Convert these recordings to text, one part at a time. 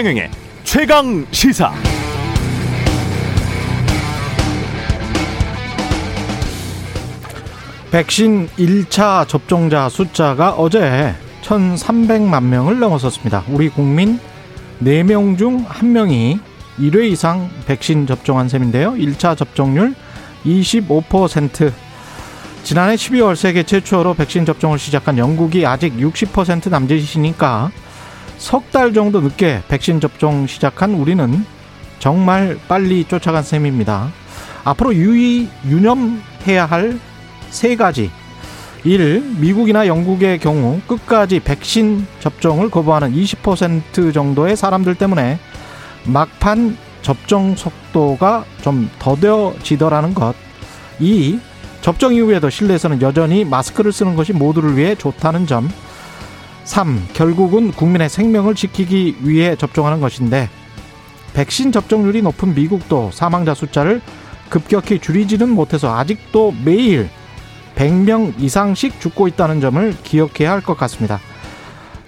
최경영의 최강 시사. 백신 1차 접종자 숫자가 어제 1,300만 명을 넘어섰습니다. 우리 국민 4명 중 1명이 1회 이상 백신 접종한 셈인데요. 1차 접종률 25%. 지난해 12월 세계 최초로 백신 접종을 시작한 영국이 아직 60% 남짓이니까 석 달 정도 늦게 백신 접종 시작한 우리는 정말 빨리 쫓아간 셈입니다. 앞으로 유의, 유념해야 할 세 가지. 1. 미국이나 영국의 경우 끝까지 백신 접종을 거부하는 20% 정도의 사람들 때문에 막판 접종 속도가 좀 더뎌지더라는 것. 2. 접종 이후에도 실내에서는 여전히 마스크를 쓰는 것이 모두를 위해 좋다는 점. 3. 결국은 국민의 생명을 지키기 위해 접종하는 것인데 백신 접종률이 높은 미국도 사망자 숫자를 급격히 줄이지는 못해서 아직도 매일 100명 이상씩 죽고 있다는 점을 기억해야 할 것 같습니다.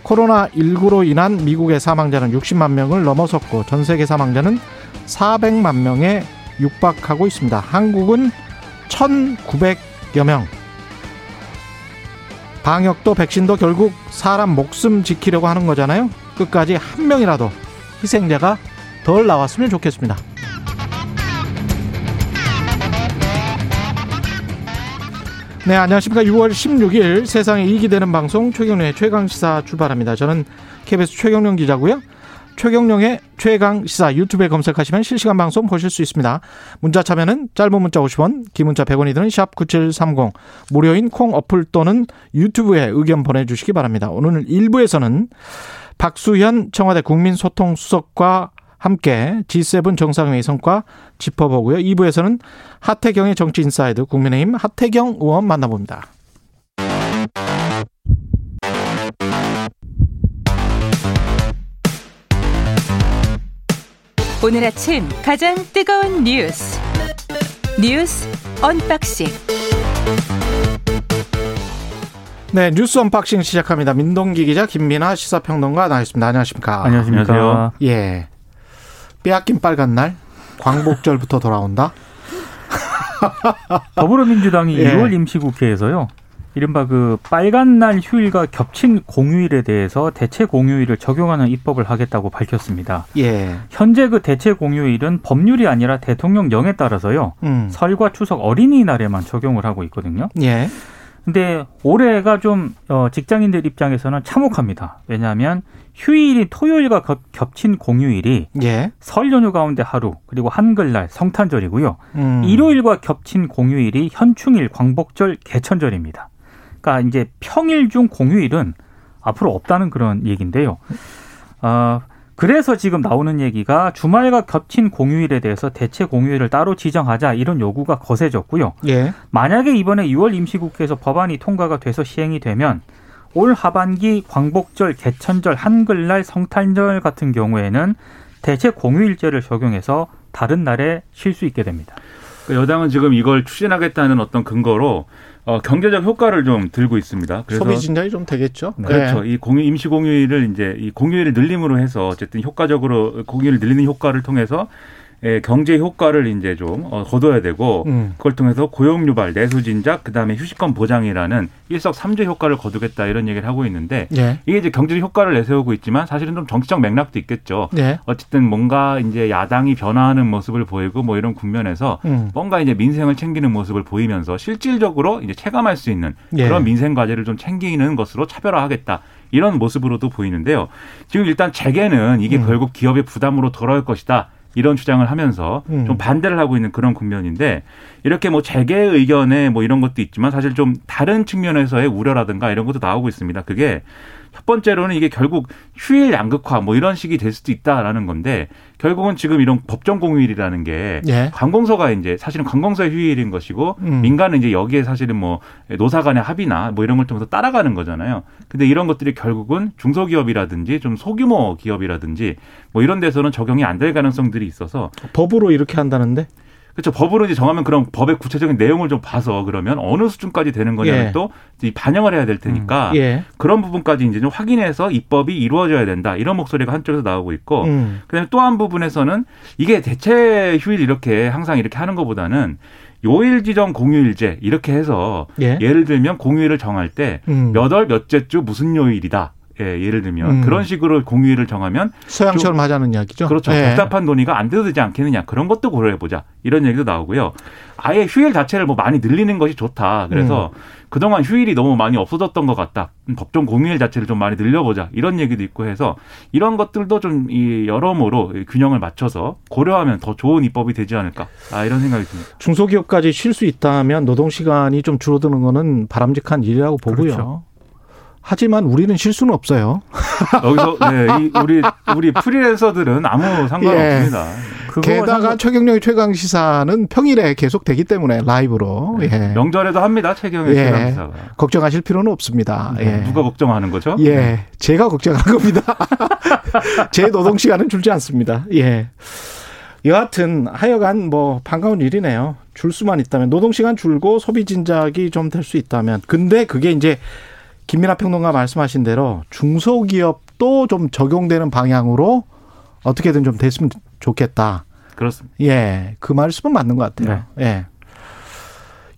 코로나19로 인한 미국의 사망자는 60만 명을 넘어섰고 전 세계 사망자는 400만 명에 육박하고 있습니다. 한국은 1,900여 명. 방역도 백신도 결국 사람 목숨 지키려고 하는 거잖아요. 끝까지 한 명이라도 희생자가 덜 나왔으면 좋겠습니다. 네, 안녕하십니까. 6월 16일 세상에 이익이 되는 방송 최경련의 최강시사 출발합니다. 저는 KBS 최경련 기자고요. 최경령의 최강 시사 유튜브에 검색하시면 실시간 방송 보실 수 있습니다. 문자 참여는 짧은 문자 50원, 긴 문자 100원이 드는 샵 9730, 무료인 콩 어플 또는 유튜브에 의견 보내주시기 바랍니다. 오늘 1부에서는 박수현 청와대 국민소통수석과 함께 G7 정상회의 성과 짚어보고요. 2부에서는 하태경의 정치 inside 국민의힘 하태경 의원 만나봅니다. 오늘 아침 가장 뜨거운 뉴스 뉴스 unboxing 네 뉴스 unboxing 시작합니다. 민동기 기자 김민아 시사평론가 나와있습니다. 안녕하십니까? 안녕하십니까? 예. 빼앗긴 빨간 날 광복절부터 돌아온다. 더불어민주당이 예. 2월 임시국회에서요. 이른바 그 빨간 날 휴일과 겹친 공휴일에 대해서 대체 공휴일을 적용하는 입법을 하겠다고 밝혔습니다. 예. 현재 그 대체 공휴일은 법률이 아니라 대통령령에 따라서요. 음. 설과 추석 어린이날에만 적용을 하고 있거든요. 예. 근데 올해가 좀 어, 직장인들 입장에서는 참혹합니다. 왜냐하면 휴일이 토요일과 겹친 공휴일이 예. 설 연휴 가운데 하루 그리고 한글날 성탄절이고요. 음. 일요일과 겹친 공휴일이 현충일 광복절 개천절입니다. 그러니까 이제 평일 중 공휴일은 앞으로 없다는 그런 얘기인데요. 어, 그래서 지금 나오는 얘기가 주말과 겹친 공휴일에 대해서 대체 공휴일을 따로 지정하자 이런 요구가 거세졌고요. 예. 만약에 이번에 6월 임시국회에서 법안이 통과가 돼서 시행이 되면 올 하반기 광복절, 개천절, 한글날, 성탄절 같은 경우에는 대체 공휴일제를 적용해서 다른 날에 쉴 수 있게 됩니다. 그 여당은 지금 이걸 추진하겠다는 어떤 근거로 어, 경제적 효과를 좀 들고 있습니다. 그래서 소비 진작이 좀 되겠죠. 네. 그렇죠. 이 공유 임시 공휴일을 이제 이 공휴일을 늘림으로 해서 어쨌든 효과적으로 공휴일을 늘리는 효과를 통해서 예, 경제 효과를 이제 좀 어, 거둬야 되고 음. 그걸 통해서 고용 유발, 내수 진작, 그다음에 휴식권 보장이라는 일석삼조 효과를 거두겠다 이런 얘기를 하고 있는데 예. 이게 이제 경제적 효과를 내세우고 있지만 사실은 좀 정치적 맥락도 있겠죠. 예. 어쨌든 뭔가 이제 야당이 변화하는 모습을 보이고 뭐 이런 국면에서 음. 뭔가 이제 민생을 챙기는 모습을 보이면서 실질적으로 이제 체감할 수 있는 예. 그런 민생 과제를 좀 챙기는 것으로 차별화하겠다. 이런 모습으로도 보이는데요. 지금 일단 재계는 이게 음. 결국 기업의 부담으로 돌아올 것이다. 이런 주장을 하면서 음. 좀 반대를 하고 있는 그런 국면인데 이렇게 뭐 재계 의견에 뭐 이런 것도 있지만 사실 좀 다른 측면에서의 우려라든가 이런 것도 나오고 있습니다. 그게 첫 번째로는 이게 결국 휴일 양극화 뭐 이런 식이 될 수도 있다라는 건데 결국은 지금 이런 법정 공휴일이라는 게 예. 관공서가 이제 사실은 관공서의 휴일인 것이고 음. 민간은 이제 여기에 사실은 뭐 노사 간의 합의나 뭐 이런 걸 통해서 따라가는 거잖아요. 근데 이런 것들이 결국은 중소기업이라든지 좀 소규모 기업이라든지 뭐 이런 데서는 적용이 안 될 가능성들이 있어서 법으로 이렇게 한다는데 그렇죠. 법으로 이제 정하면 그런 법의 구체적인 내용을 좀 봐서 그러면 어느 수준까지 되는 거냐를 예. 또 반영을 해야 될 테니까 음. 예. 그런 부분까지 이제 좀 확인해서 입법이 이루어져야 된다 이런 목소리가 한쪽에서 나오고 있고 음. 그다음에 또 한 부분에서는 이게 대체 휴일 이렇게 항상 이렇게 하는 것보다는 요일 지정 공휴일제 이렇게 해서 예. 를 들면 공휴일을 정할 때 몇월 음. 몇째 주 무슨 요일이다. 예, 예를 들면 음. 그런 식으로 공휴일을 정하면 서양처럼 하자는 이야기죠. 그렇죠. 예. 복잡한 논의가 안 되지 않겠느냐 그런 것도 고려해 보자 이런 얘기도 나오고요. 아예 휴일 자체를 뭐 많이 늘리는 것이 좋다. 그래서 음. 그동안 휴일이 너무 많이 없어졌던 것 같다. 법정 공휴일 자체를 좀 많이 늘려보자 이런 얘기도 있고 해서 이런 것들도 좀 이 여러모로 균형을 맞춰서 고려하면 더 좋은 입법이 되지 않을까 아, 이런 생각이 듭니다. 중소기업까지 쉴 수 있다면 노동 시간이 좀 줄어드는 거는 바람직한 일이라고 보고요. 그렇죠. 하지만 우리는 실수는 없어요. 여기서 네, 이 우리 우리 프리랜서들은 아무 상관없습니다. 예. 게다가 최경영의 최강 시사는 평일에 계속 되기 때문에 라이브로 네. 예. 명절에도 합니다. 최경영의 예. 최강 시사가 걱정하실 필요는 없습니다. 네. 예. 누가 걱정하는 거죠? 예, 네. 제가 걱정하는 겁니다. 제 노동 시간은 줄지 않습니다. 예. 여하튼 하여간 뭐 반가운 일이네요. 줄 수만 있다면 노동 시간 줄고 소비 진작이 좀 될 수 있다면 근데 그게 이제 김민하 평론가 말씀하신 대로 중소기업도 좀 적용되는 방향으로 어떻게든 좀 됐으면 좋겠다. 그렇습니다. 예, 그 말씀은 맞는 것 같아요. 네. 예.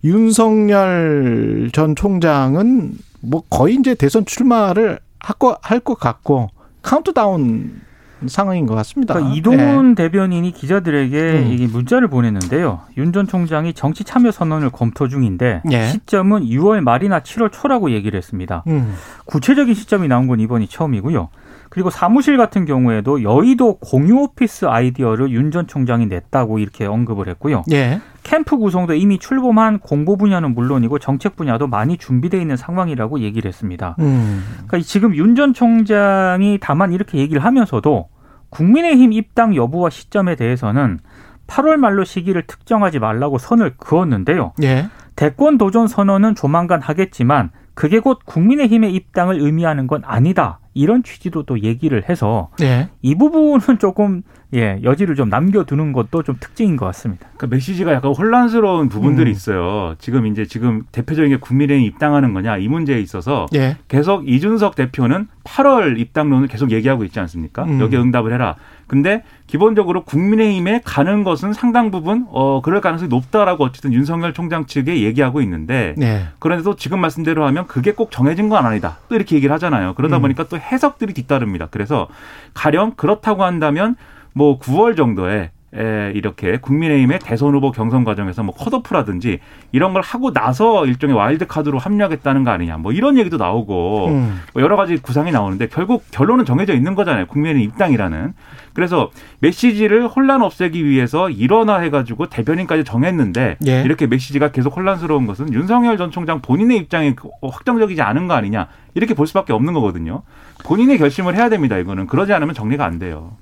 윤석열 전 총장은 뭐 거의 이제 대선 출마를 할 것 같고 카운트다운 상황인 것 같습니다. 그러니까 이동훈 네. 대변인이 기자들에게 음. 이 문자를 보냈는데요. 윤 전 총장이 정치 참여 선언을 검토 중인데 예. 시점은 6월 말이나 7월 초라고 얘기를 했습니다. 음. 구체적인 시점이 나온 건 이번이 처음이고요. 그리고 사무실 같은 경우에도 여의도 공유 오피스 아이디어를 윤 전 총장이 냈다고 이렇게 언급을 했고요. 예. 캠프 구성도 이미 출범한 공보 분야는 물론이고 정책 분야도 많이 준비되어 있는 상황이라고 얘기를 했습니다. 음. 그러니까 지금 윤 전 총장이 다만 이렇게 얘기를 하면서도 국민의힘 입당 여부와 시점에 대해서는 8월 말로 시기를 특정하지 말라고 선을 그었는데요. 예. 대권 도전 선언은 조만간 하겠지만 그게 곧 국민의힘의 입당을 의미하는 건 아니다. 이런 취지도 또 얘기를 해서 예. 이 부분은 조금 예, 여지를 좀 남겨두는 것도 좀 특징인 것 같습니다. 그 메시지가 약간 혼란스러운 부분들이 음. 있어요. 지금 이제 지금 대표적인 게 국민의힘 입당하는 거냐 이 문제에 있어서 예. 계속 이준석 대표는 8월 입당론을 계속 얘기하고 있지 않습니까? 음. 여기에 응답을 해라. 근데 기본적으로 국민의힘에 가는 것은 상당 부분 어 그럴 가능성이 높다라고 어쨌든 윤석열 총장 측에 얘기하고 있는데 네. 그런데도 지금 말씀대로 하면 그게 꼭 정해진 건 아니다. 또 이렇게 얘기를 하잖아요. 그러다 음. 보니까 또 해석들이 뒤따릅니다. 그래서 가령 그렇다고 한다면 뭐 9월 정도에 에, 이렇게 국민의힘의 대선 후보 경선 과정에서 뭐 컷오프라든지 이런 걸 하고 나서 일종의 와일드 카드로 합류하겠다는 거 아니냐 뭐 이런 얘기도 나오고 음. 뭐 여러 가지 구상이 나오는데 결국 결론은 정해져 있는 거잖아요 국민의힘 입당이라는 그래서 메시지를 혼란 없애기 위해서 일어나 해가지고 대변인까지 정했는데 예. 이렇게 메시지가 계속 혼란스러운 것은 윤석열 전 총장 본인의 입장이 확정적이지 않은 거 아니냐 이렇게 볼 수밖에 없는 거거든요 본인의 결심을 해야 됩니다 이거는 그러지 않으면 정리가 안 돼요.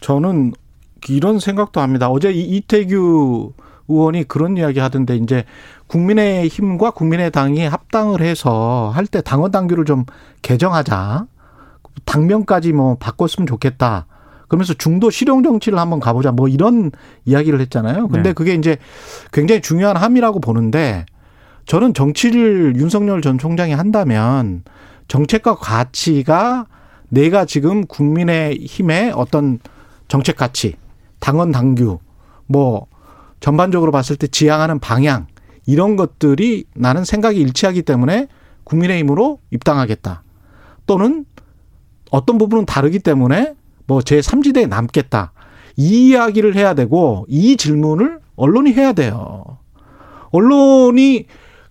저는 이런 생각도 합니다. 어제 이태규 의원이 그런 이야기 하던데 이제 국민의 힘과 국민의 당이 합당을 해서 할 때 당원 당규를 좀 개정하자. 당명까지 뭐 바꿨으면 좋겠다. 그러면서 중도 실용 정치를 한번 가보자. 뭐 이런 이야기를 했잖아요. 근데 네. 그게 이제 굉장히 중요한 함이라고 보는데 저는 정치를 윤석열 전 총장이 한다면 정책과 가치가 내가 지금 국민의 힘의 어떤 정책 가치 당원 당규 뭐 전반적으로 봤을 때 지향하는 방향 이런 것들이 나는 생각이 일치하기 때문에 국민의힘으로 입당하겠다. 또는 어떤 부분은 다르기 때문에 뭐 제3지대에 남겠다. 이 이야기를 해야 되고 이 질문을 언론이 해야 돼요. 언론이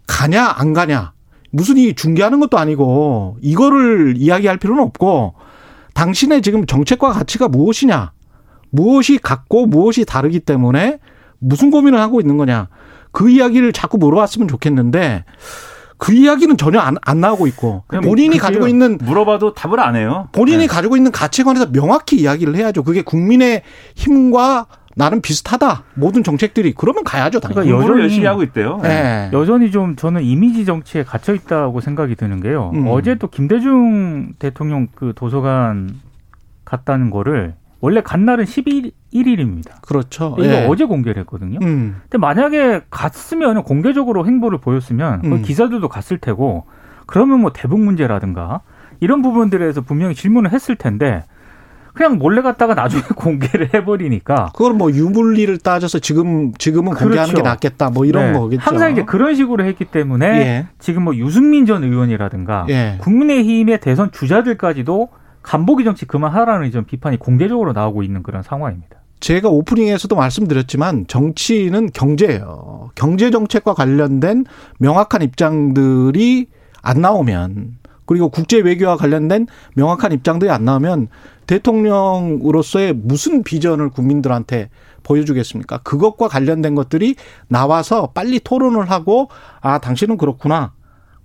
가냐 안 가냐 무슨 이 중계하는 것도 아니고 이거를 이야기할 필요는 없고 당신의 지금 정책과 가치가 무엇이냐 무엇이 같고 무엇이 다르기 때문에 무슨 고민을 하고 있는 거냐. 그 이야기를 자꾸 물어봤으면 좋겠는데 그 이야기는 전혀 안, 안 나오고 있고 본인이 가지고 있는 물어봐도 답을 안 해요. 본인이 네. 가지고 있는 가치관에서 명확히 이야기를 해야죠. 그게 국민의 힘과 나름 비슷하다. 모든 정책들이 그러면 가야죠. 당연히. 그러니까 여전히 열심히 하고 있대요. 네. 네. 여전히 좀 저는 이미지 정치에 갇혀 있다고 생각이 드는 게요. 음. 어제 또 김대중 대통령 그 도서관 갔다는 거를 원래 간 날은 11일입니다. 그렇죠. 이거 예. 어제 공개를 했거든요. 음. 근데 만약에 갔으면 공개적으로 행보를 보였으면 음. 기자들도 갔을 테고 그러면 뭐 대북 문제라든가 이런 부분들에서 분명히 질문을 했을 텐데 그냥 몰래 갔다가 나중에 공개를 해버리니까 그걸 뭐 유불리를 따져서 지금 지금은 그렇죠. 공개하는 게 낫겠다 뭐 이런 네. 거겠죠. 항상 이제 그런 식으로 했기 때문에 예. 지금 뭐 유승민 전 의원이라든가 예. 국민의힘의 대선 주자들까지도 간보기 정치 그만하라는 이런 비판이 공개적으로 나오고 있는 그런 상황입니다. 제가 오프닝에서도 말씀드렸지만 정치는 경제예요. 경제 정책과 관련된 명확한 입장들이 안 나오면 그리고 국제 외교와 관련된 명확한 입장들이 안 나오면 대통령으로서의 무슨 비전을 국민들한테 보여주겠습니까? 그것과 관련된 것들이 나와서 빨리 토론을 하고 아 당신은 그렇구나.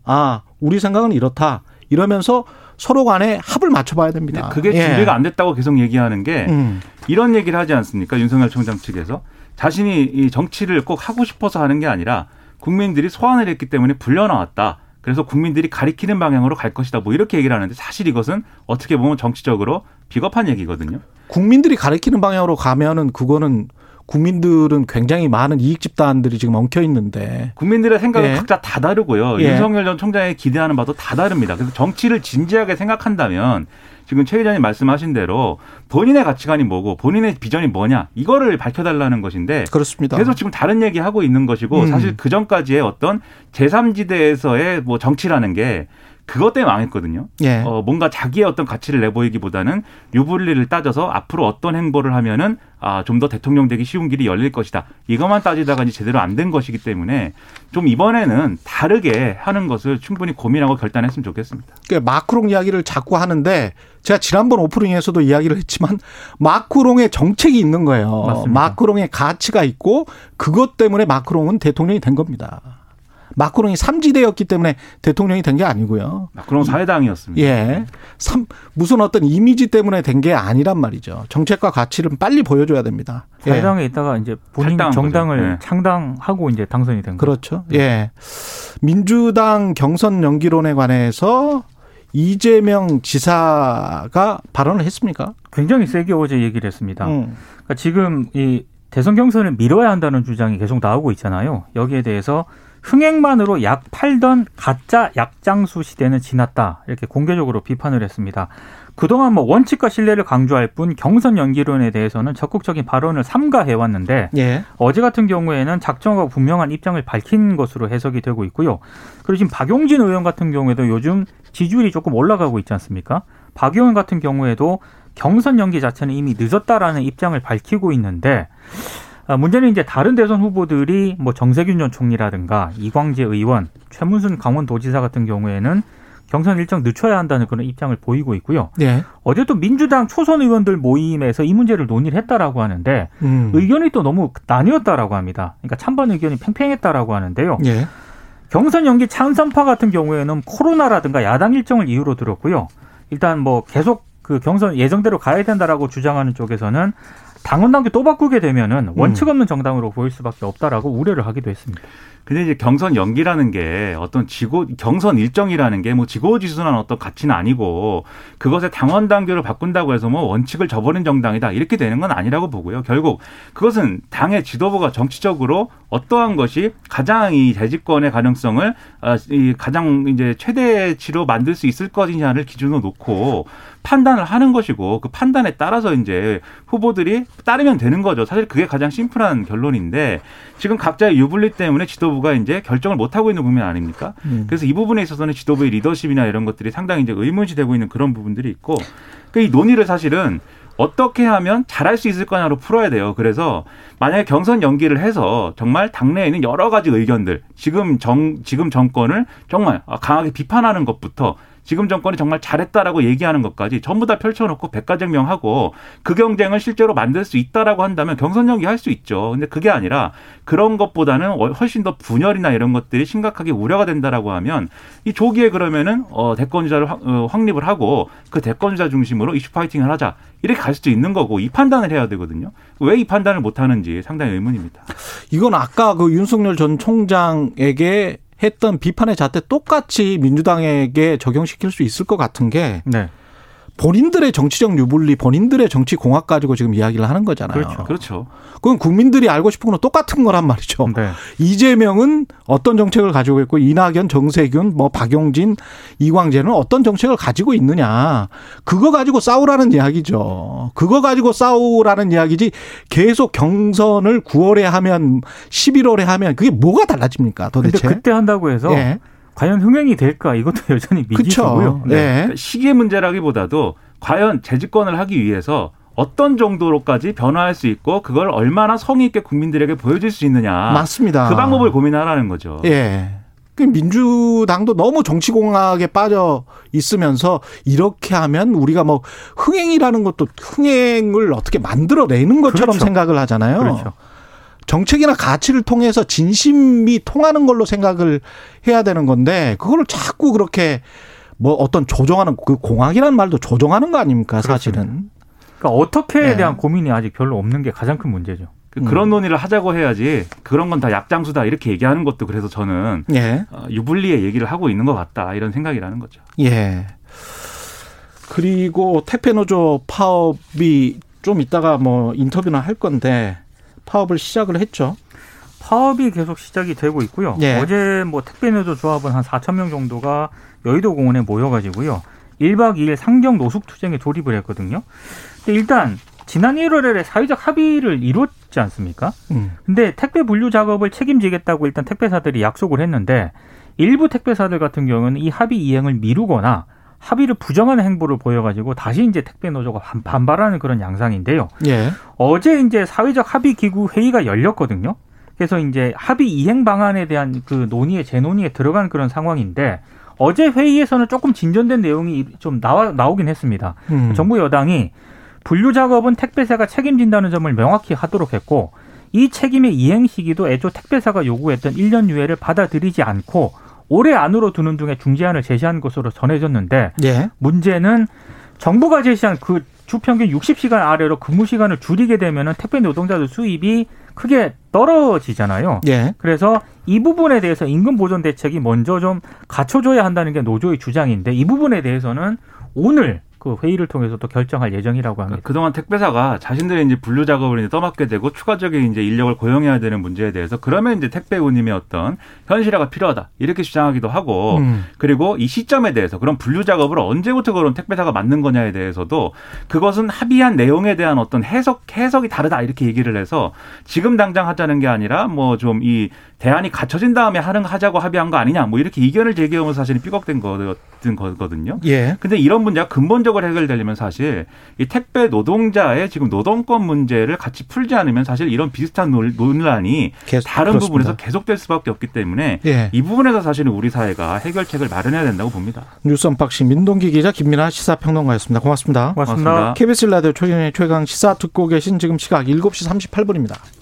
아 우리 생각은 이렇다. 이러면서 서로 간에 합을 맞춰봐야 됩니다. 그게 예. 준비가 안 됐다고 계속 얘기하는 게 음. 이런 얘기를 하지 않습니까? 윤석열 총장 측에서 자신이 이 정치를 꼭 하고 싶어서 하는 게 아니라 국민들이 소환을 했기 때문에 불려나왔다. 그래서 국민들이 가리키는 방향으로 갈 것이다. 뭐 이렇게 얘기를 하는데 사실 이것은 어떻게 보면 정치적으로 비겁한 얘기거든요. 국민들이 가리키는 방향으로 가면은 그거는 국민들은 굉장히 많은 이익 집단들이 지금 엉켜 있는데 국민들의 생각은 예. 각자 다 다르고요. 예. 윤석열 전 총장의 기대하는 바도 다 다릅니다. 그래서 정치를 진지하게 생각한다면 지금 최 기자님 말씀하신 대로 본인의 가치관이 뭐고 본인의 비전이 뭐냐 이거를 밝혀달라는 것인데 그렇습니다. 그래서 지금 다른 얘기 하고 있는 것이고 음. 사실 그 전까지의 어떤 제3지대에서의 뭐 정치라는 게 그것 때문에 망했거든요. 예. 어, 뭔가 자기의 어떤 가치를 내보이기보다는 유불리를 따져서 앞으로 어떤 행보를 하면은 아, 좀 더 대통령 되기 쉬운 길이 열릴 것이다. 이것만 따지다가 이제 제대로 안 된 것이기 때문에 좀 이번에는 다르게 하는 것을 충분히 고민하고 결단했으면 좋겠습니다. 그러니까 마크롱 이야기를 자꾸 하는데 제가 지난번 오프닝에서도 이야기를 했지만 마크롱의 정책이 있는 거예요. 맞습니다. 마크롱의 가치가 있고 그것 때문에 마크롱은 대통령이 된 겁니다. 마크롱이 삼지대였기 때문에 대통령이 된 게 아니고요. 마크롱 사회당이었습니다. 예. 삼, 무슨 어떤 이미지 때문에 된 게 아니란 말이죠. 정책과 가치를 빨리 보여줘야 됩니다. 예. 사회당에 예. 있다가 이제 본인 정당을 예. 창당하고 이제 당선이 된 거죠. 그렇죠. 예. 민주당 경선 연기론에 관해서 이재명 지사가 발언을 했습니까? 굉장히 세게 어제 얘기를 했습니다. 음. 그러니까 지금 이 대선 경선을 미뤄야 한다는 주장이 계속 나오고 있잖아요. 여기에 대해서 흥행만으로 약 팔던 가짜 약장수 시대는 지났다. 이렇게 공개적으로 비판을 했습니다. 그동안 뭐 원칙과 신뢰를 강조할 뿐 경선 연기론에 대해서는 적극적인 발언을 삼가해 왔는데 예. 어제 같은 경우에는 작정하고 분명한 입장을 밝힌 것으로 해석이 되고 있고요. 그리고 지금 박용진 의원 같은 경우에도 요즘 지지율이 조금 올라가고 있지 않습니까? 박 의원 같은 경우에도 경선 연기 자체는 이미 늦었다라는 입장을 밝히고 있는데 아, 문제는 이제 다른 대선 후보들이 뭐 정세균 전 총리라든가 이광재 의원, 최문순 강원도지사 같은 경우에는 경선 일정 늦춰야 한다는 그런 입장을 보이고 있고요. 네. 어제 또 민주당 초선 의원들 모임에서 이 문제를 논의를 했다라고 하는데 음. 의견이 또 너무 나뉘었다라고 합니다. 그러니까 찬반 의견이 팽팽했다라고 하는데요. 네. 경선 연기 찬성파 같은 경우에는 코로나라든가 야당 일정을 이유로 들었고요. 일단 뭐 계속 그 경선 예정대로 가야 된다라고 주장하는 쪽에서는 당원 당규 또 바꾸게 되면은 원칙 없는 정당으로 보일 수밖에 없다라고 우려를 하기도 했습니다. 근데 이제 경선 연기라는 게 어떤 지고 경선 일정이라는 게 뭐 지고지순한 어떤 가치는 아니고 그것에 당원 당규를 바꾼다고 해서 뭐 원칙을 저버린 정당이다 이렇게 되는 건 아니라고 보고요. 결국 그것은 당의 지도부가 정치적으로 어떠한 것이 가장 이 재집권의 가능성을 아, 이 가장 이제 최대치로 만들 수 있을 것이냐를 기준으로 놓고 판단을 하는 것이고 그 판단에 따라서 이제 후보들이 따르면 되는 거죠. 사실 그게 가장 심플한 결론인데 지금 각자의 유불리 때문에 지도 부가 이제 결정을 못 하고 있는 국면 아닙니까? 음. 그래서 이 부분에 있어서는 지도부의 리더십이나 이런 것들이 상당히 이제 의문시되고 있는 그런 부분들이 있고 그이 논의를 사실은 어떻게 하면 잘할 수 있을 거냐로 풀어야 돼요. 그래서 만약에 경선 연기를 해서 정말 당내에 있는 여러 가지 의견들, 지금 정, 지금 정권을 정말 강하게 비판하는 것부터 지금 정권이 정말 잘했다라고 얘기하는 것까지 전부 다 펼쳐놓고 백가쟁명하고 그 경쟁을 실제로 만들 수 있다라고 한다면 경선 연기할 수 있죠. 근데 그게 아니라 그런 것보다는 훨씬 더 분열이나 이런 것들이 심각하게 우려가 된다라고 하면 이 조기에 그러면은 어 대권 주자를 어, 확립을 하고 그 대권 주자 중심으로 이슈 파이팅을 하자 이렇게 갈 수도 있는 거고 이 판단을 해야 되거든요. 왜 이 판단을 못 하는지 상당히 의문입니다. 이건 아까 그 윤석열 전 총장에게 했던 비판의 잣대 똑같이 민주당에게 적용시킬 수 있을 것 같은 게 네. 본인들의 정치적 유불리, 본인들의 정치 공학 가지고 지금 이야기를 하는 거잖아요. 그렇죠. 그렇죠. 그건 국민들이 알고 싶은 건 똑같은 거란 말이죠. 네. 이재명은 어떤 정책을 가지고 있고 이낙연, 정세균, 뭐 박용진, 이광재는 어떤 정책을 가지고 있느냐. 그거 가지고 싸우라는 이야기죠. 그거 가지고 싸우라는 이야기지 계속 경선을 9월에 하면 11월에 하면 그게 뭐가 달라집니까 도대체. 그때 한다고 해서 네. 과연 흥행이 될까 이것도 여전히 미지수고요. 네. 네. 그러니까 시기의 문제라기보다도 과연 재집권을 하기 위해서 어떤 정도로까지 변화할 수 있고 그걸 얼마나 성의 있게 국민들에게 보여줄 수 있느냐. 맞습니다. 그 방법을 고민하라는 거죠. 예. 그 민주당도 너무 정치공학에 빠져 있으면서 이렇게 하면 우리가 뭐 흥행이라는 것도 흥행을 어떻게 만들어내는 것처럼 그렇죠. 생각을 하잖아요. 그렇죠. 정책이나 가치를 통해서 진심이 통하는 걸로 생각을 해야 되는 건데 그거를 자꾸 그렇게 뭐 어떤 조정하는 그 공학이라는 말도 조정하는 거 아닙니까 사실은. 그러니까 어떻게에 네. 대한 고민이 아직 별로 없는 게 가장 큰 문제죠. 그 음. 그런 논의를 하자고 해야지 그런 건 다 약장수다 이렇게 얘기하는 것도 그래서 저는 예. 어, 유불리의 얘기를 하고 있는 것 같다 이런 생각이라는 거죠. 예. 그리고 택배 노조 파업이 좀 이따가 뭐 인터뷰나 할 건데 파업을 시작을 했죠. 파업이 계속 시작이 되고 있고요. 예. 어제 뭐 택배노조 조합은 한 4천 명 정도가 여의도 공원에 모여가지고요. 1박 2일 상경 노숙 투쟁에 돌입을 했거든요. 근데 일단 지난 1월에 사회적 합의를 이뤘지 않습니까? 음. 근데 택배 분류 작업을 책임지겠다고 일단 택배사들이 약속을 했는데 일부 택배사들 같은 경우는 이 합의 이행을 미루거나 합의를 부정하는 행보를 보여가지고 다시 이제 택배 노조가 반발하는 그런 양상인데요. 예. 어제 이제 사회적 합의 기구 회의가 열렸거든요. 그래서 이제 합의 이행 방안에 대한 그 논의에 재논의에 들어간 그런 상황인데 어제 회의에서는 조금 진전된 내용이 좀 나와 나오긴 했습니다. 음. 정부 여당이 분류 작업은 택배사가 책임진다는 점을 명확히 하도록 했고 이 책임의 이행 시기도 애초 택배사가 요구했던 1년 유예를 받아들이지 않고 올해 안으로 두는 등의 중재안을 제시한 것으로 전해졌는데 예. 문제는 정부가 제시한 그 주평균 60시간 아래로 근무 시간을 줄이게 되면은 택배 노동자들 수입이 크게 떨어지잖아요. 예. 그래서 이 부분에 대해서 임금 보존 대책이 먼저 좀 갖춰줘야 한다는 게 노조의 주장인데 이 부분에 대해서는 오늘 그 회의를 통해서 또 결정할 예정이라고 합니다. 그러니까 그동안 택배사가 자신들의 이제 분류 작업을 이제 떠맡게 되고 추가적인 이제 인력을 고용해야 되는 문제에 대해서 그러면 이제 택배 운임의 어떤 현실화가 필요하다 이렇게 주장하기도 하고 음. 그리고 이 시점에 대해서 그런 분류 작업을 언제부터 그런 택배사가 맞는 거냐에 대해서도 그것은 합의한 내용에 대한 어떤 해석 해석이 다르다 이렇게 얘기를 해서 지금 당장 하자는 게 아니라 뭐 좀 이 대안이 갖춰진 다음에 하는 하자고 합의한 거 아니냐 뭐 이렇게 이견을 제기하면서 사실은 삐걱된 거거든요. 예. 근데 이런 문제가 근본적 근본적으로 해결되려면 사실 이 택배 노동자의 지금 노동권 문제를 같이 풀지 않으면 사실 이런 비슷한 논란이 계속, 다른 그렇습니다. 부분에서 계속될 수밖에 없기 때문에 예. 이 부분에서 사실은 우리 사회가 해결책을 마련해야 된다고 봅니다. 뉴스 unboxing 민동기 기자 김민아 시사평론가였습니다. 고맙습니다. 고맙습니다. 고맙습니다. KBS 라디오 최경의 최강 시사 듣고 계신 지금 시각 7시 38분입니다.